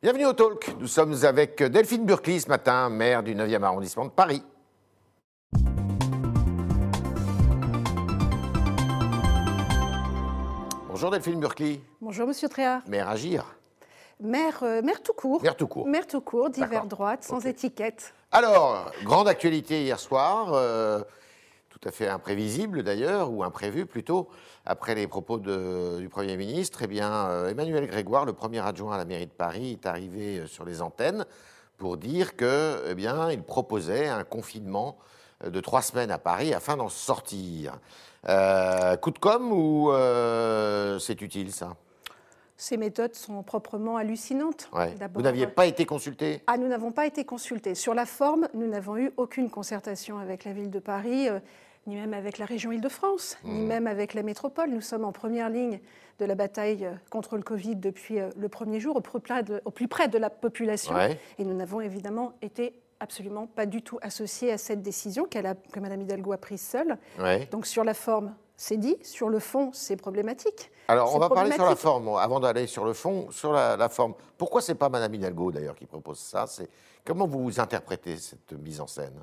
Bienvenue au Talk. Nous sommes avec Delphine Burkly ce matin, maire du 9e arrondissement de Paris. Bonjour Delphine Burkly. Bonjour Monsieur Tréard. Maire Agir. Maire, euh, maire tout court. Maire tout court. Maire tout court, divers droite, sans étiquette. Alors, grande actualité hier soir, euh, tout à fait imprévisible d'ailleurs, ou imprévu plutôt, après les propos de- du Premier ministre, eh bien, euh, Emmanuel Grégoire, le premier adjoint à la mairie de Paris, est arrivé euh, sur les antennes pour dire que, eh bien, il proposait un confinement euh, de trois semaines à Paris afin d'en sortir. Euh, coup de com' ou euh, c'est utile ça? Ces méthodes sont proprement hallucinantes. Ouais. Vous n'aviez pas été consulté Ah, nous n'avons pas été consultés. Sur la forme, nous n'avons eu aucune concertation avec la ville de Paris, ni même avec la région Île-de-France, ni Mmh. même avec la métropole. Nous sommes en première ligne de la bataille euh, contre le Covid depuis euh, le premier jour, au plus près de, au plus près de la population. Ouais. Et nous n'avons évidemment été absolument pas du tout associés à cette décision qu'elle a, que Mme Hidalgo a prise seule. Ouais. Donc sur la forme, c'est dit. Sur le fond, c'est problématique. Alors, on va parler sur la forme, avant d'aller sur le fond, sur la, la forme. Pourquoi c'est pas Madame Hidalgo d'ailleurs qui propose ça? Comment vous interprétez cette mise en scène?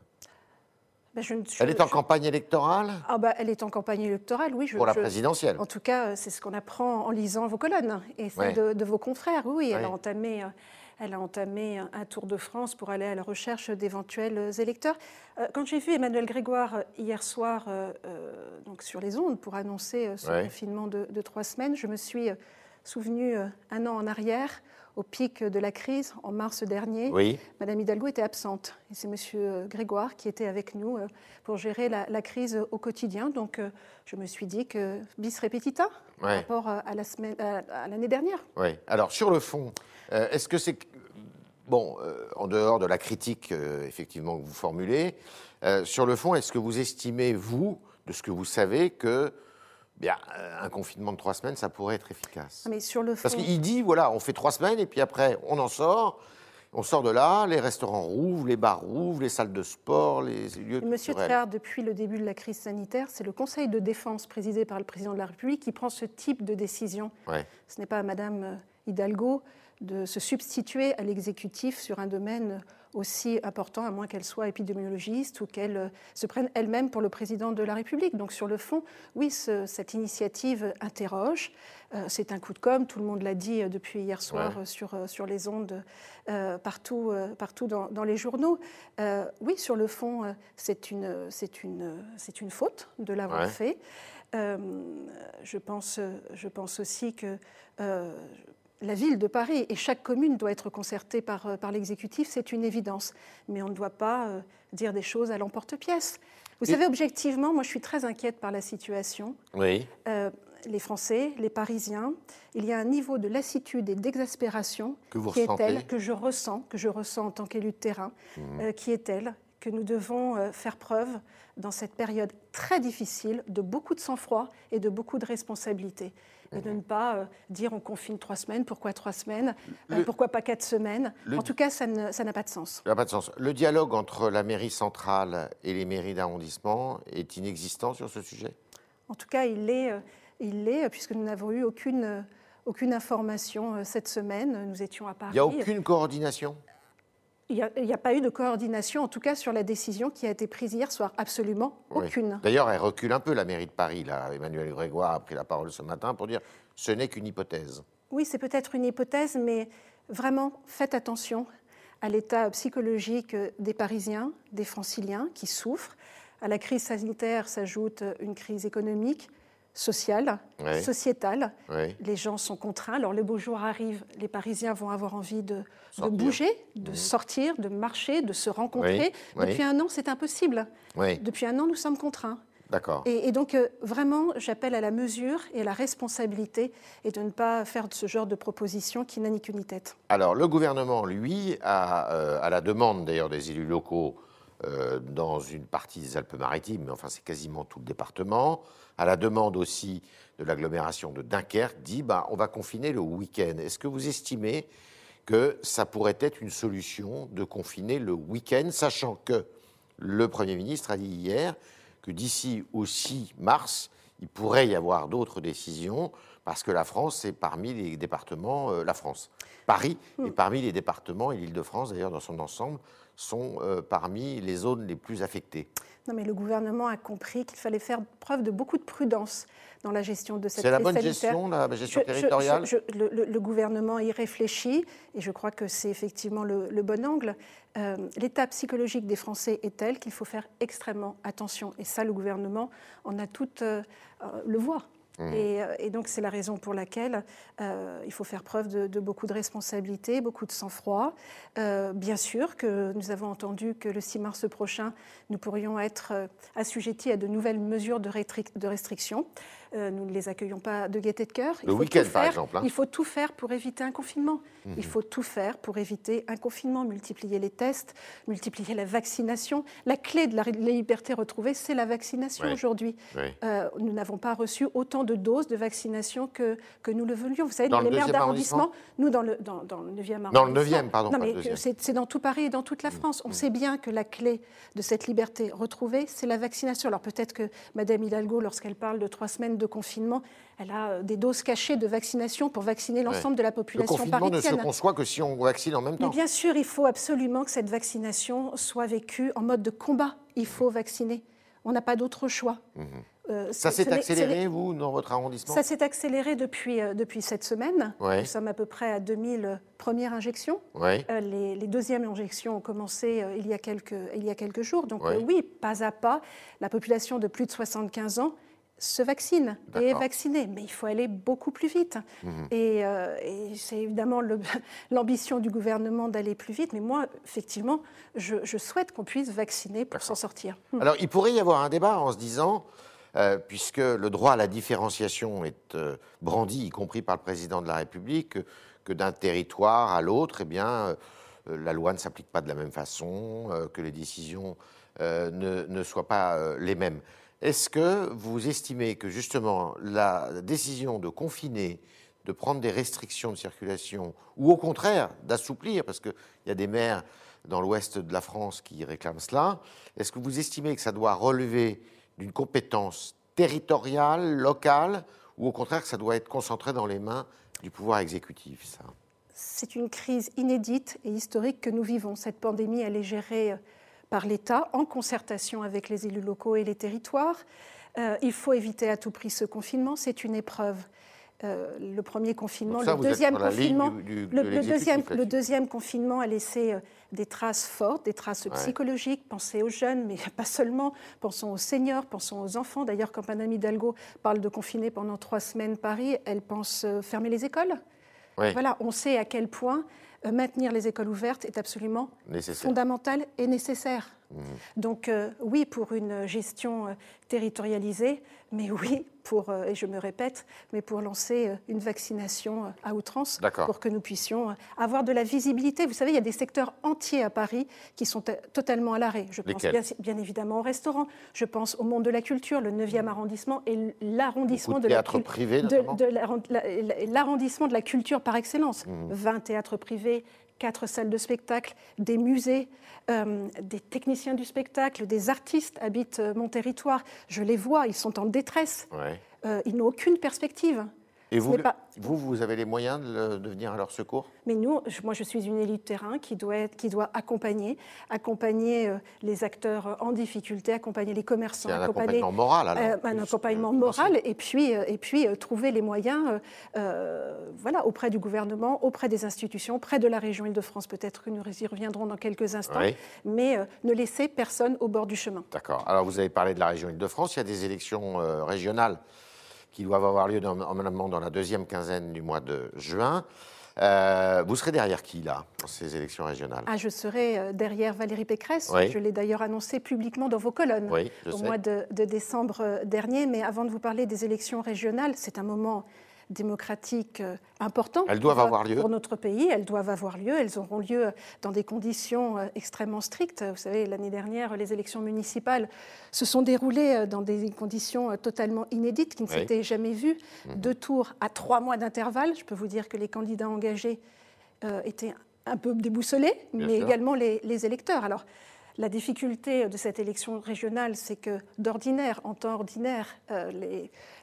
Ben, je ne- Elle est en je- campagne électorale? Ah bah, elle est en campagne électorale, oui. Je, pour la présidentielle. En tout cas, euh, c'est ce qu'on apprend en lisant vos colonnes et celles Ouais. de, de vos confrères. Oui, elle, Ouais. a entamé, euh, elle a entamé un- tour de France pour aller à la recherche d'éventuels euh, électeurs. Quand j'ai vu Emmanuel Grégoire hier soir euh, donc sur les ondes pour annoncer ce Ouais. confinement de, de trois semaines, je me suis souvenu un an en arrière, au pic de la crise, en mars dernier. Oui. Madame Hidalgo était absente et c'est Monsieur Grégoire qui était avec nous euh, pour gérer la, la crise au quotidien. Donc euh, je me suis dit que bis repetita par rapport à, à la semaine, à, à l'année dernière. Oui. Alors, sur le fond, euh, est-ce que c'est. Bon, euh, en dehors de la critique, euh, effectivement, que vous formulez, euh, sur le fond, est-ce que vous estimez, vous, de ce que vous savez, que. Bien, euh, un confinement de trois semaines, ça pourrait être efficace. Mais sur le fond, Parce qu'il dit, voilà, on fait trois semaines et puis après, on en sort. On sort de là, les restaurants rouvrent, les bars rouvrent, les salles de sport, les lieux Monsieur culturels. Tréard, depuis le début de la crise sanitaire, c'est le Conseil de défense présidé par le président de la République qui prend ce type de décision. Ouais. Ce n'est pas à Madame euh, Hidalgo de se substituer à l'exécutif sur un domaine aussi important, à moins qu'elle soit épidémiologiste ou qu'elle euh, se prenne elle-même pour le président de la République. Donc sur le fond, oui, ce- cette initiative interroge. Euh, c'est un coup de com', tout le monde l'a dit euh, depuis hier soir Ouais. sur, sur les ondes, euh, partout, euh, partout dans, dans les journaux. Oui, sur le fond, c'est une, c'est une, c'est une faute de l'avoir Ouais. fait. Je, pense, je pense aussi que la ville de Paris et chaque commune doit être concertée par, euh, par l'exécutif, c'est une évidence. Mais on ne doit pas euh, dire des choses à l'emporte-pièce. Vous Et- savez, objectivement, moi je suis très inquiète par la situation. Oui. Euh, les Français, les Parisiens, il y a un niveau de lassitude et d'exaspération qui est tel, que je ressens, que je ressens en tant qu'élu de terrain, euh, qui est tel que nous devons faire preuve dans cette période très difficile de beaucoup de sang-froid et de beaucoup de responsabilité. Et Mhm. de ne pas euh, dire on confine trois semaines, pourquoi trois semaines, euh, pourquoi pas quatre semaines. le- En tout cas, ça n'a pas de sens. Ça n'a pas de sens. Le dialogue entre la mairie centrale et les mairies d'arrondissement est inexistant sur ce sujet? En tout cas, il l'est, euh, il l'est, puisque nous n'avons eu aucune, aucune information cette semaine. Nous étions à Paris. Il n'y a aucune coordination? Il n'y a, pas eu de coordination, en tout cas sur la décision qui a été prise hier soir. Absolument Oui. aucune. D'ailleurs, elle recule un peu, la mairie de Paris. Là. Emmanuel Grégoire a pris la parole ce matin pour dire ce n'est qu'une hypothèse. Oui, c'est peut-être une hypothèse, mais vraiment, faites attention à l'état psychologique des Parisiens, des Franciliens qui souffrent. À la crise sanitaire s'ajoute une crise économique, sociale, Ouais. sociétale. Les gens sont contraints. Alors, le beau jour arrive, les Parisiens vont avoir envie de, bouger, de sortir, de marcher, de se rencontrer. Oui, oui. Depuis un an, c'est impossible. Oui, Depuis un an, nous sommes contraints. d'accord. Et, et donc, euh, vraiment, j'appelle à la mesure et à la responsabilité et de ne pas faire de ce genre de proposition qui n'a ni queue ni tête. Alors, le gouvernement, lui, a, euh, à la demande d'ailleurs des élus locaux euh, dans une partie des Alpes-Maritimes, mais enfin c'est quasiment tout le département, à la demande aussi de l'agglomération de Dunkerque, dit bah, on va confiner le week-end. Est-ce que vous estimez que ça pourrait être une solution de confiner le week-end, sachant que le Premier ministre a dit hier que d'ici au 6 mars, il pourrait y avoir d'autres décisions, parce que la France est parmi les départements, euh, la France. Paris et parmi les départements et l'Île-de-France, d'ailleurs, dans son ensemble, sont euh, parmi les zones les plus affectées. Non, mais le gouvernement a compris qu'il fallait faire preuve de beaucoup de prudence dans la gestion de cette C'est la crise bonne gestion, la gestion Je- territoriale je- je- le, gouvernement y réfléchit et je crois que c'est effectivement le, le bon angle. Euh, L'état psychologique des Français est tel qu'il faut faire extrêmement attention. Et ça, le gouvernement en a tout euh, euh, le voit. Mmh. Et, euh, et donc, c'est la raison pour laquelle euh, il faut faire preuve de, de beaucoup de responsabilité, beaucoup de sang-froid. Euh, bien sûr que nous avons entendu que le 6 mars prochain, nous pourrions être assujettis à de nouvelles mesures de, de restriction. Euh, nous ne les accueillons pas de gaieté de cœur. Le week-end, par exemple, hein. Il faut tout faire pour éviter un confinement. Il faut tout faire pour éviter un confinement, multiplier les tests, multiplier la vaccination. La clé de la la liberté retrouvée, c'est la vaccination Oui. aujourd'hui. Oui. Nous n'avons pas reçu autant de doses de vaccination que, que nous le voulions. Vous savez, Dans dans le les maires d'arrondissement, nous, dans le, dans, dans le 9e arrondissement. Dans le 9e, pardon, Non, le mais c'est dans tout Paris et dans toute la France. On sait bien que la clé de cette liberté retrouvée, c'est la vaccination. Alors peut-être que Madame Hidalgo, lorsqu'elle parle de trois semaines de confinement, elle a euh, des doses cachées de vaccination pour vacciner l'ensemble de la Le population confinement ne se parisienne. conçoit que si on vaccine en même Mais temps. bien sûr, il faut absolument que cette vaccination soit vécue en mode de combat. Il faut vacciner. On n'a pas d'autre choix. Euh. Ça s'est accéléré, vous, dans votre arrondissement Ça s'est accéléré depuis, euh, depuis cette semaine. Ouais. Nous sommes à peu près à 2000 premières injections. Euh, les, les deuxièmes injections ont commencé il, y a quelques, il y a quelques jours. Donc Ouais. oui, pas à pas, la population de plus de 75 ans se vaccine et est vaccinée. Mais il faut aller beaucoup plus vite. Mhm. Et, et c'est évidemment l'ambition du gouvernement d'aller plus vite. Mais moi, effectivement, je, je souhaite qu'on puisse vacciner pour s'en sortir. Alors, il pourrait y avoir un débat en se disant, euh, puisque le droit à la différenciation est euh, brandi, y compris par le président de la République, que, d'un territoire à l'autre, eh bien, euh, la loi ne s'applique pas de la même façon, que les décisions ne, ne soient pas les mêmes. Est-ce que vous estimez que justement la décision de confiner, de prendre des restrictions de circulation, ou au contraire d'assouplir, parce qu'il y a des maires dans l'ouest de la France qui réclament cela, est-ce que vous estimez que ça doit relever d'une compétence territoriale, locale, ou au contraire ça doit être concentré dans les mains du pouvoir exécutif ça C'est une crise inédite et historique que nous vivons. Cette pandémie, elle est gérée euh, par l'État en concertation avec les élus locaux et les territoires. Euh, il faut éviter à tout prix ce confinement. C'est une épreuve. Euh, le premier confinement, ça, le deuxième confinement, du- du- le, de le l'exécutif deuxième, là-dessus. le deuxième confinement a laissé euh, des traces fortes, des traces psychologiques. Pensez aux jeunes, mais pas seulement. Pensons aux seniors, pensons aux enfants. D'ailleurs, quand Madame Hidalgo parle de confiner pendant trois semaines Paris, elle pense euh, fermer les écoles. Voilà, on sait à quel point maintenir les écoles ouvertes est absolument nécessaire. fondamental et nécessaire. Mmh. Donc euh, oui pour une gestion euh, territorialisée, mais oui pour, euh, et je me répète, mais pour lancer une vaccination à outrance, pour que nous puissions avoir de la visibilité. Vous savez, il y a des secteurs entiers à Paris qui sont totalement à l'arrêt. Je pense bien, bien évidemment aux restaurants, je pense au monde de la culture, le 9e arrondissement et l'arrondissement de de la de- de l'arrondissement de culture par excellence. Mmh. 20 théâtres privés, 4 salles de spectacle, des musées, euh, des techniciens du spectacle, des artistes habitent euh, mon territoire. Je les vois, ils sont en détresse. Ouais. Euh, ils n'ont aucune perspective. Et vous, pas- vous, vous avez les moyens de, venir à leur secours? Mais nous, je- moi, je suis une élue de terrain qui doit, être- qui doit accompagner, accompagner euh, les acteurs euh, en difficulté, accompagner les commerçants, un accompagner accompagnement moral, alors, euh, un accompagnement moral, et puis, et puis trouver les moyens, euh, voilà, auprès du gouvernement, auprès des institutions, auprès de la région Île-de-France. Peut-être que nous y reviendrons dans quelques instants, Oui. mais euh, ne laisser personne au bord du chemin. D'accord. Alors, vous avez parlé de la région Île-de-France. Il y a des élections régionales qui doivent avoir lieu dans- normalement dans la deuxième quinzaine du mois de juin. Euh, vous serez derrière qui, là, dans ces élections régionales? Ah, je serai euh, derrière Valérie Pécresse. Oui. Je l'ai d'ailleurs annoncé publiquement dans vos colonnes Oui, au sais. mois de, de décembre euh, dernier. Mais avant de vous parler des élections régionales, c'est un moment démocratique euh, important. Elles doivent pour- avoir lieu. Pour notre pays, elles doivent avoir lieu. Elles auront lieu dans des conditions euh, extrêmement strictes. Vous savez, l'année dernière, les élections municipales se sont déroulées euh, dans des conditions euh, totalement inédites qui ne Oui. s'étaient jamais vues. Mhm. Deux tours à trois mois d'intervalle. Je peux vous dire que les candidats engagés euh, étaient un peu déboussolés, Bien mais sûr. également les, les électeurs. Alors, la difficulté de cette élection régionale, c'est que d'ordinaire, en temps ordinaire, euh,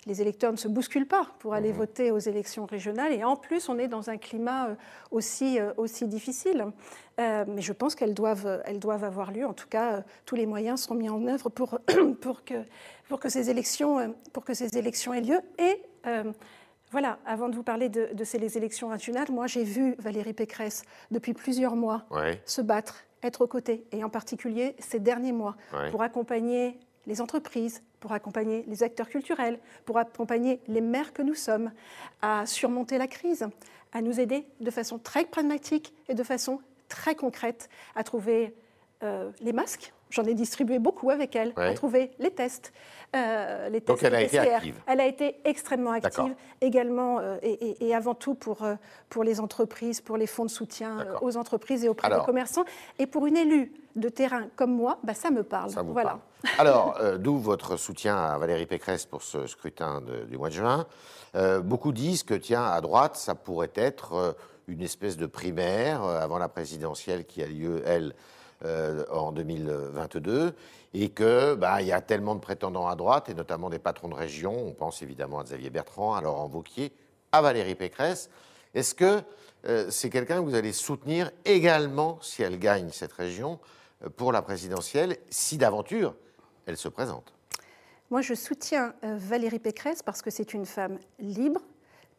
les, électeurs ne se bousculent pas pour aller mmh. voter aux élections régionales. Et en plus, on est dans un climat euh, aussi, euh, aussi difficile. mais je pense qu'elles doivent, elles doivent avoir lieu. En tout cas, tous les moyens sont mis en œuvre pour, pour, que, pour, que, ces élections, pour que ces élections aient lieu. Et voilà, avant de vous parler de, ces élections régionales, moi j'ai vu Valérie Pécresse depuis plusieurs mois se battre être aux côtés, et en particulier ces derniers mois, pour accompagner les entreprises, pour accompagner les acteurs culturels, pour accompagner les maires que nous sommes à surmonter la crise, à nous aider de façon très pragmatique et de façon très concrète à trouver euh, les masques. J'en ai distribué beaucoup avec elle, à trouver les tests, euh, les Donc elle a été active. Elle a été extrêmement active également euh, et, avant tout pour, euh, pour les entreprises, pour les fonds de soutien aux entreprises et auprès des commerçants. Et pour une élue de terrain comme moi, bah, ça me parle. voilà. Alors, d'où votre soutien à Valérie Pécresse pour ce scrutin du mois de juin. beaucoup disent que, tiens, à droite, ça pourrait être une espèce de primaire avant la présidentielle qui a lieu, elle, en 2022 et que bah, il y a tellement de prétendants à droite, et notamment des patrons de région, on pense évidemment à Xavier Bertrand, à Laurent Wauquiez, à Valérie Pécresse. Est-ce que euh, c'est quelqu'un que vous allez soutenir également si elle gagne cette région euh, pour la présidentielle, si d'aventure elle se présente? Moi, je soutiens euh, Valérie Pécresse parce que c'est une femme libre,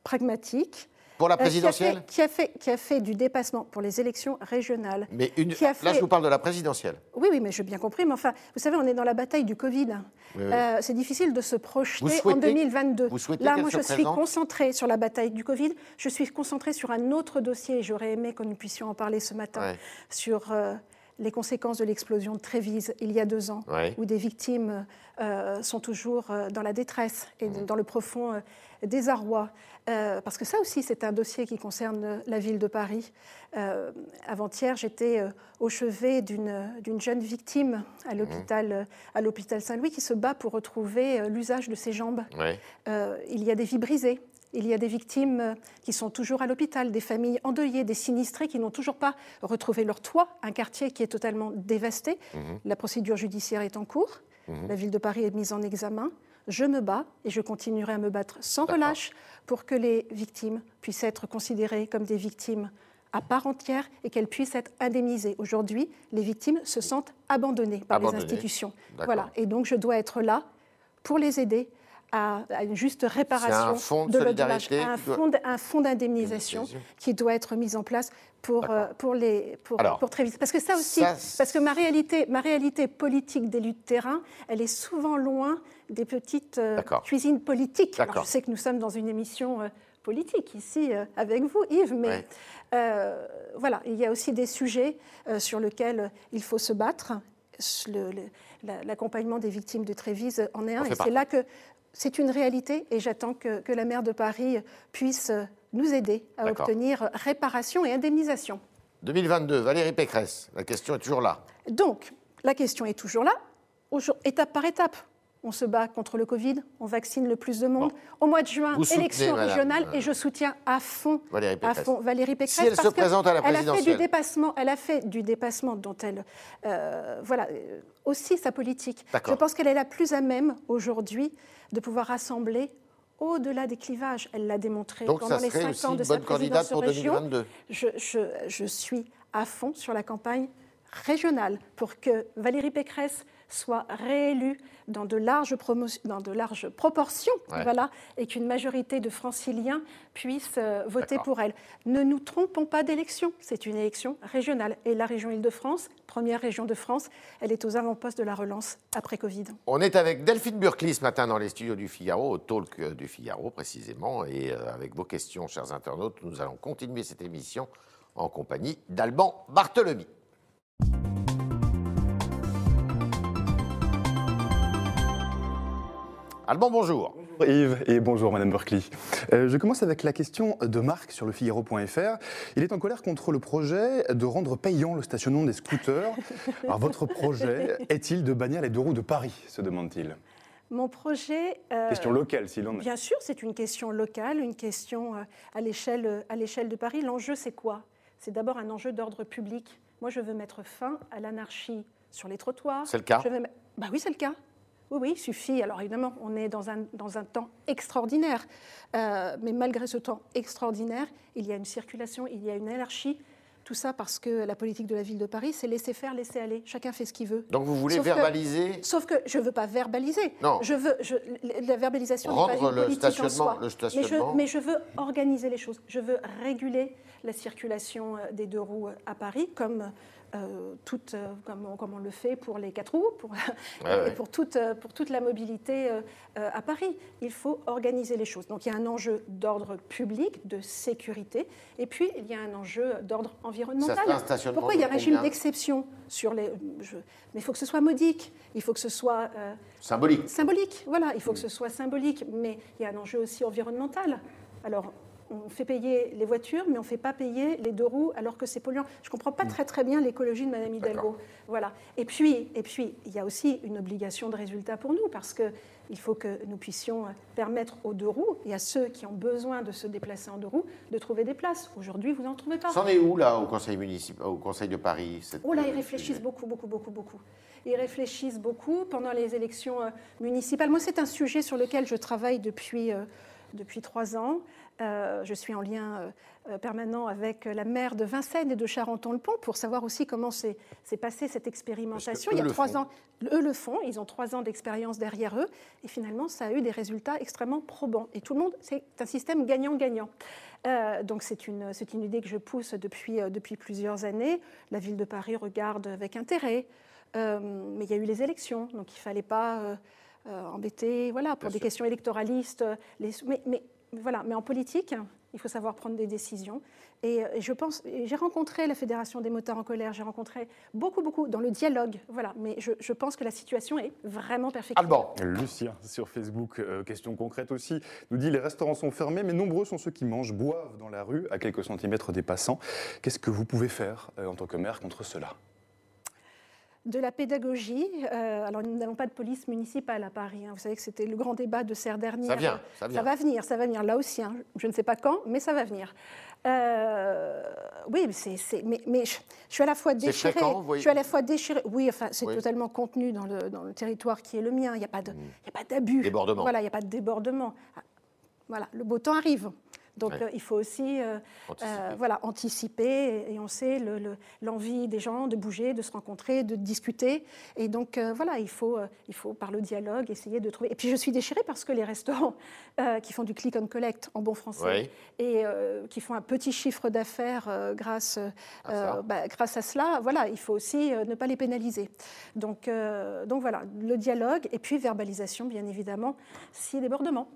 pragmatique, pour la euh, présidentielle qui, a fait, qui, a fait, du dépassement pour les élections régionales. Mais une, là, je vous parle de la présidentielle. Oui, oui, mais j'ai bien compris. Mais enfin, vous savez, on est dans la bataille du Covid. Euh, c'est difficile de se projeter en 2022. Vous souhaitez là, moi, je suis concentrée sur la bataille du Covid. Je suis concentrée sur un autre dossier. J'aurais aimé que nous puissions en parler ce matin. Sur. Euh, les conséquences de l'explosion de Trévise il y a deux ans, où des victimes sont toujours dans la détresse et mmh. dans le profond désarroi. Euh, parce que ça aussi, c'est un dossier qui concerne la ville de Paris. Euh, avant-hier, j'étais euh, au chevet d'une jeune victime à l'hôpital mmh. Saint-Louis qui se bat pour retrouver l'usage de ses jambes. il y a des vies brisées. Il y a des victimes qui sont toujours à l'hôpital, des familles endeuillées, des sinistrés qui n'ont toujours pas retrouvé leur toit, un quartier qui est totalement dévasté. Mmh. La procédure judiciaire est en cours. Mmh. La ville de Paris est mise en examen je me bats et je continuerai à me battre sans relâche pour que les victimes puissent être considérées comme des victimes à part entière et qu'elles puissent être indemnisées. Aujourd'hui, les victimes se sentent abandonnées par les institutions. Voilà. Et donc, je dois être là pour les aider à, une juste réparation un fonds de, solidarité, un, fonds, un fonds d'indemnisation qui doit être mis en place pour, euh, pour, les, pour, pour Trévis. Parce que ça aussi, parce que ma réalité, ma réalité politique d'élu de terrain, elle est souvent loin des petites euh, cuisines politiques. je sais que nous sommes dans une émission euh, politique ici avec vous, Yves, mais voilà, il y a aussi des sujets sur lesquels il faut se battre. L'accompagnement des victimes de Trévise en est un. Et c'est là que c'est une réalité et j'attends que, que, la maire de Paris puisse nous aider à obtenir réparation et indemnisation. 2022, Valérie Pécresse, la question est toujours là. Donc, la question est toujours là, étape par étape on se bat contre le Covid, on vaccine le plus de monde. Au mois de juin, élection régionale, et je soutiens à fond Valérie Pécresse. À fond Valérie Pécresse si elle se présente à la elle a fait du dépassement, elle a fait du dépassement dont elle, euh, voilà, euh, aussi sa politique. Je pense qu'elle est la plus à même aujourd'hui de pouvoir rassembler au-delà des clivages. Elle l'a démontré pendant les cinq ans de sa présidence pour région. 2022. Je, je, je suis à fond sur la campagne régionale pour que Valérie Pécresse soit réélue dans de larges, dans de larges proportions voilà, et qu'une majorité de franciliens puissent euh, voter pour elle. Ne nous trompons pas d'élection, c'est une élection régionale. Et la région Île-de-France, première région de France, elle est aux avant-postes de la relance après Covid. On est avec Delphine Burkli ce matin dans les studios du Figaro, au talk euh, du Figaro précisément, et euh, avec vos questions, chers internautes, nous allons continuer cette émission en compagnie d'Alban Barthelemy. Alban, bonjour. Bonjour Yves et bonjour Madame Berkeley. Euh, je commence avec la question de Marc sur le Figaro.fr. Il est en colère contre le projet de rendre payant le stationnement des scooters. Alors votre projet est-il de bannir les deux roues de Paris se demande-t-il? Mon projet. Euh, question locale, s'il en est. Bien sûr, c'est une question locale, une question euh, à l'échelle de Paris. L'enjeu, c'est quoi? C'est d'abord un enjeu d'ordre public. Moi, je veux mettre fin à l'anarchie sur les trottoirs. C'est le cas Je Bah oui, c'est le cas. Oui, oui, il suffit. Alors évidemment, on est dans un, dans un temps extraordinaire. Euh, mais malgré ce temps extraordinaire, il y a une circulation, il y a une anarchie. Tout ça parce que la politique de la ville de Paris, c'est laisser faire, laisser aller. Chacun fait ce qu'il veut. Donc vous voulez Sauf que- verbaliser? Sauf que je ne veux pas verbaliser. Non. Je veux, je- la verbalisation n'est Rendre pas une le politique en stationnement- soi. le Mais stationnement- je, mais je veux organiser les choses. Je veux réguler la circulation euh, des deux roues euh, à Paris, comme, euh, toute, euh, comme, on, comme on le fait pour les quatre roues, pour, et ouais. pour, toute, euh, pour toute la mobilité euh, à Paris. Il faut organiser les choses. Donc il y a un enjeu d'ordre public, de sécurité, et puis il y a un enjeu d'ordre environnemental. Pourquoi il y a un régime d'exception sur les. je- mais il faut que ce soit modique. Il faut que ce soit. symbolique Symbolique, voilà, il faut que ce soit symbolique, mais il y a un enjeu aussi environnemental. Alors, on fait payer les voitures, mais on ne fait pas payer les deux roues alors que c'est polluant. Je ne comprends pas très très bien l'écologie de Madame Hidalgo. Voilà. Et puis, et puis, il y a aussi une obligation de résultat pour nous, parce qu'il faut que nous puissions permettre aux deux roues et à ceux qui ont besoin de se déplacer en deux roues de trouver des places. Aujourd'hui, vous n'en trouvez pas. C'en est où là au Conseil municipal, au Conseil de Paris cette- Oh là, ils euh, réfléchissent beaucoup, beaucoup, beaucoup, beaucoup. Ils réfléchissent beaucoup pendant les élections euh, municipales. Moi, c'est un sujet sur lequel je travaille depuis, euh, depuis trois ans. Euh, je suis en lien euh, euh, permanent avec la maire de Vincennes et de Charenton-le-Pont pour savoir aussi comment s'est passée cette expérimentation. Il y a trois font. ans, eux le font, ils ont trois ans d'expérience derrière eux, et finalement, ça a eu des résultats extrêmement probants. Et tout le monde, c'est un système gagnant-gagnant. Euh, donc c'est une, idée que je pousse depuis, depuis plusieurs années. La ville de Paris regarde avec intérêt, mais il y a eu les élections, donc il ne fallait pas euh, embêter, voilà, pour Bien des sûr. questions électoralistes. Les, mais, mais, voilà, mais en politique, il faut savoir prendre des décisions. Et, euh, je pense, j'ai rencontré la Fédération des motards en colère, j'ai rencontré beaucoup, beaucoup dans le dialogue, voilà. Mais je, je pense que la situation est vraiment perfectible. Alban Lucien, sur Facebook, euh, question concrète aussi, nous dit les restaurants sont fermés, mais nombreux sont ceux qui mangent, boivent dans la rue, à quelques centimètres des passants. Qu'est-ce que vous pouvez faire euh, en tant que maire contre cela? De la pédagogie. euh, alors, nous n'avons pas de police municipale à Paris. hein. Vous savez que c'était le grand débat de serre dernière. Ça vient, ça vient. va venir, ça va venir. Là aussi, hein. je ne sais pas quand, mais ça va venir. Euh, oui, mais, c'est, mais, mais je, je suis à la fois déchirée. fréquent, vous voyez je suis à la fois déchirée. Oui, enfin, c'est Oui. totalement contenu dans le, dans le territoire qui est le mien. Il n'y a pas de, il y a pas d'abus. Débordement. Voilà, il n'y a pas de débordement. Ah, Voilà, le beau temps arrive. Donc, Ouais. euh, il faut aussi euh, Anticiper. euh, voilà, anticiper. Et, et on sait le- le- l'envie des gens de bouger, de se rencontrer, de discuter. Et donc, voilà, il faut, il faut, par le dialogue, essayer de trouver. Et puis, je suis déchirée parce que les restaurants qui font du click and collect en bon français et qui font un petit chiffre d'affaires grâce, À bah, grâce à cela, voilà, il faut aussi ne pas les pénaliser. Donc, euh, donc voilà, le dialogue et puis verbalisation, bien évidemment, si débordement.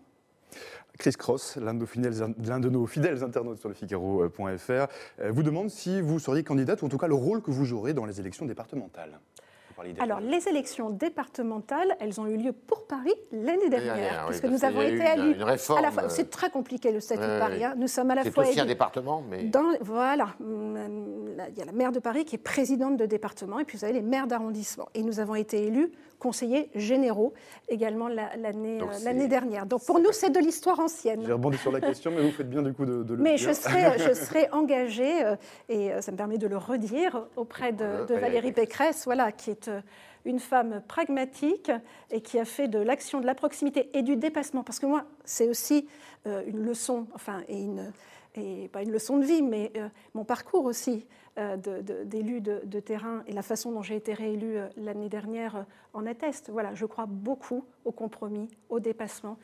Chris Cross, l'un de, nos fidèles- internautes sur le Figaro.fr, euh, vous demande si vous seriez candidate, ou en tout cas le rôle que vous jouerez dans les élections départementales. Alors, les élections départementales, elles ont eu lieu pour Paris l'année dernière, dernière, oui, puisque parce nous avons été élus. euh, C'est très compliqué le statut ouais, de Paris. ouais. hein. Nous sommes à la C'est fois aussi un département, mais Dans, voilà, là, il y a la maire de Paris qui est présidente de département, et puis vous avez les maires d'arrondissement. Et nous avons été élus conseillers généraux également l'année euh, c'est- l'année dernière. Donc pour nous, c'est de l'histoire J'ai ancienne. rebondi sur la question, mais vous faites bien du coup de, de le Mais dire. je serai, je serai engagée, euh, et euh, ça me permet de le redire, auprès de, de Valérie Valérie Pécresse, voilà, qui est euh, une femme pragmatique et qui a fait de l'action, de la proximité et du dépassement. Parce que moi, c'est aussi euh, une leçon, enfin, et, une, et pas une leçon de vie, mais euh, mon parcours aussi de- de- d'élu de, terrain et la façon dont j'ai été réélue l'année dernière en atteste. Voilà, je crois beaucoup au compromis, au dépassement.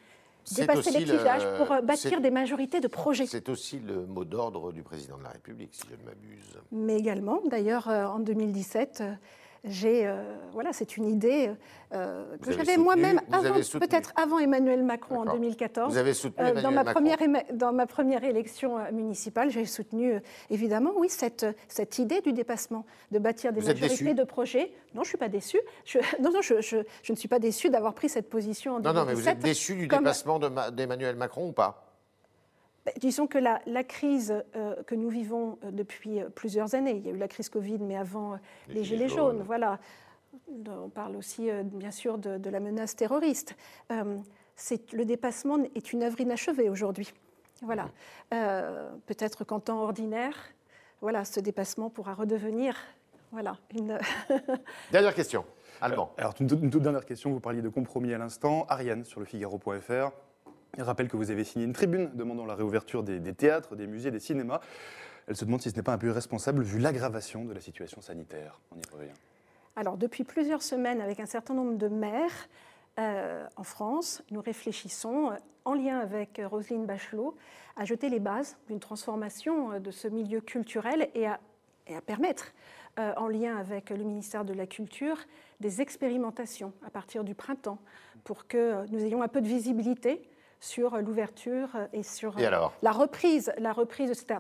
Dépasser les le- clivages pour bâtir des majorités de projets. c'est aussi le mot d'ordre du président de la République, si je ne m'abuse. mais également, d'ailleurs, en 2017, euh, j'ai, euh, voilà, c'est une idée euh, que j'avais moi-même, avant, peut-être avant Emmanuel Macron en D'accord. 2014. Vous avez soutenu Euh, Emmanuel dans, ma Macron. première, dans ma première élection municipale, j'ai soutenu évidemment, oui, cette, cette idée du dépassement, de bâtir des Vous majorités déçu de projets. Non, je ne suis pas déçue. Je, non, non, je, je- je ne suis pas déçue d'avoir pris cette position en Non, non, mais vous êtes 2017. déçu du comme- dépassement de Ma- d'Emmanuel Macron ou pas? Disons que la, la crise euh, que nous vivons euh, depuis euh, plusieurs années, il y a eu la crise Covid, mais avant euh, Les les, gilets gilets jaunes, jaunes. voilà. On parle aussi, euh, bien sûr, de, de la menace terroriste. Euh, le dépassement est une œuvre inachevée aujourd'hui. Voilà. Euh, Peut-être qu'en temps ordinaire, voilà, ce dépassement pourra redevenir Voilà. Une... Dernière question. Allemand. Alors, une toute, dernière question. Vous parliez de compromis à l'instant. Ariane, sur le Figaro.fr. Elle rappelle que vous avez signé une tribune demandant la réouverture des, théâtres, des musées, des cinémas. Elle se demande si ce n'est pas un peu irresponsable vu l'aggravation de la situation sanitaire. On y revient. Alors, depuis plusieurs semaines, avec un certain nombre de maires euh, en France, nous réfléchissons, euh, en lien avec Roselyne Bachelot, à jeter les bases d'une transformation euh, de ce milieu culturel et à permettre, en lien avec le ministère de la Culture, des expérimentations à partir du printemps pour que nous ayons un peu de visibilité sur l'ouverture et sur la reprise, la reprise de cette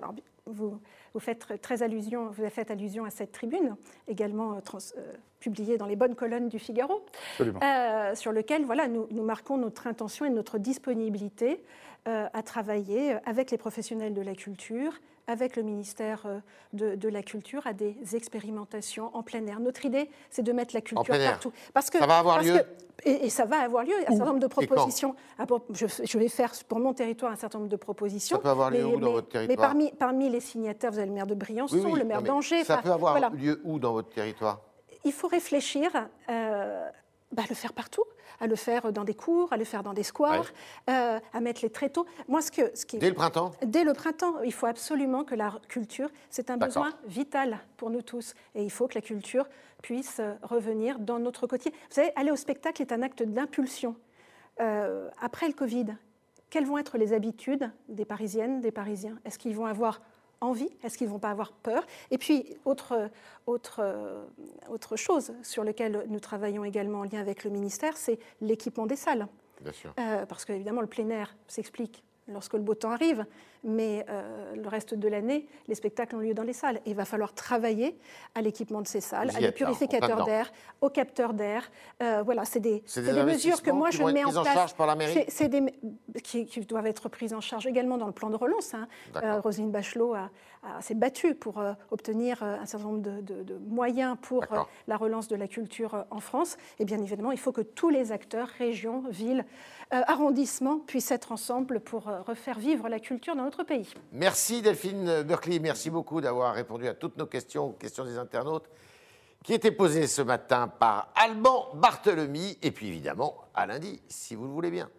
vous, vous, faites très allusion, vous avez fait allusion à cette tribune, également euh, euh, publiée dans les bonnes colonnes du Figaro, euh, sur lequel voilà, nous, nous, marquons notre intention et notre disponibilité à travailler avec les professionnels de la culture, avec le ministère de, la Culture, à des expérimentations en plein air. Notre idée, c'est de mettre la culture partout. Parce que, ça va avoir lieu et, ça va avoir lieu. Un certain nombre de propositions. Ah, je, vais faire pour mon territoire un certain nombre de propositions. Ça peut avoir lieu où dans votre territoire Mais parmi, parmi, les signataires, vous avez le maire de Briançon, le maire d'Angers. Ça peut avoir lieu où dans votre territoire? Il faut réfléchir. Euh, bah, le faire partout, à le faire dans des cours, à le faire dans des squares, euh, à mettre les tréteaux. Moi, ce que, ce qui, dès le printemps Dès le printemps, il faut absolument que la culture, c'est un besoin vital pour nous tous. Et il faut que la culture puisse euh, revenir dans notre quotidien. Vous savez, aller au spectacle est un acte d'impulsion. Euh, après le Covid, quelles vont être les habitudes des Parisiennes, des Parisiens? Est-ce qu'ils vont avoir envie? Est-ce qu'ils ne vont pas avoir peur? Et puis, autre, autre, autre chose sur laquelle nous travaillons également en lien avec le ministère, c'est l'équipement des salles. Bien sûr. Euh, parce qu'évidemment, le plein air s'explique lorsque le beau temps arrive, mais euh, le reste de l'année, les spectacles ont lieu dans les salles. Et il va falloir travailler à l'équipement de ces salles, à des purificateurs d'air, aux capteurs d'air. Euh, voilà, c'est des, des, mesures que moi je mets en place. C'est des qui, qui, doivent être prises en charge également dans le plan de relance. Hein. Euh, Roselyne Bachelot s'est battue pour obtenir un certain nombre de, moyens pour la relance de la culture en France. Et bien évidemment, il faut que tous les acteurs, régions, villes, arrondissements, puissent être ensemble pour refaire vivre la culture dans notre Merci Delphine Berkeley, merci beaucoup d'avoir répondu à toutes nos questions, aux questions des internautes qui étaient posées ce matin par Alban Barthelemy, et puis évidemment à lundi, si vous le voulez bien.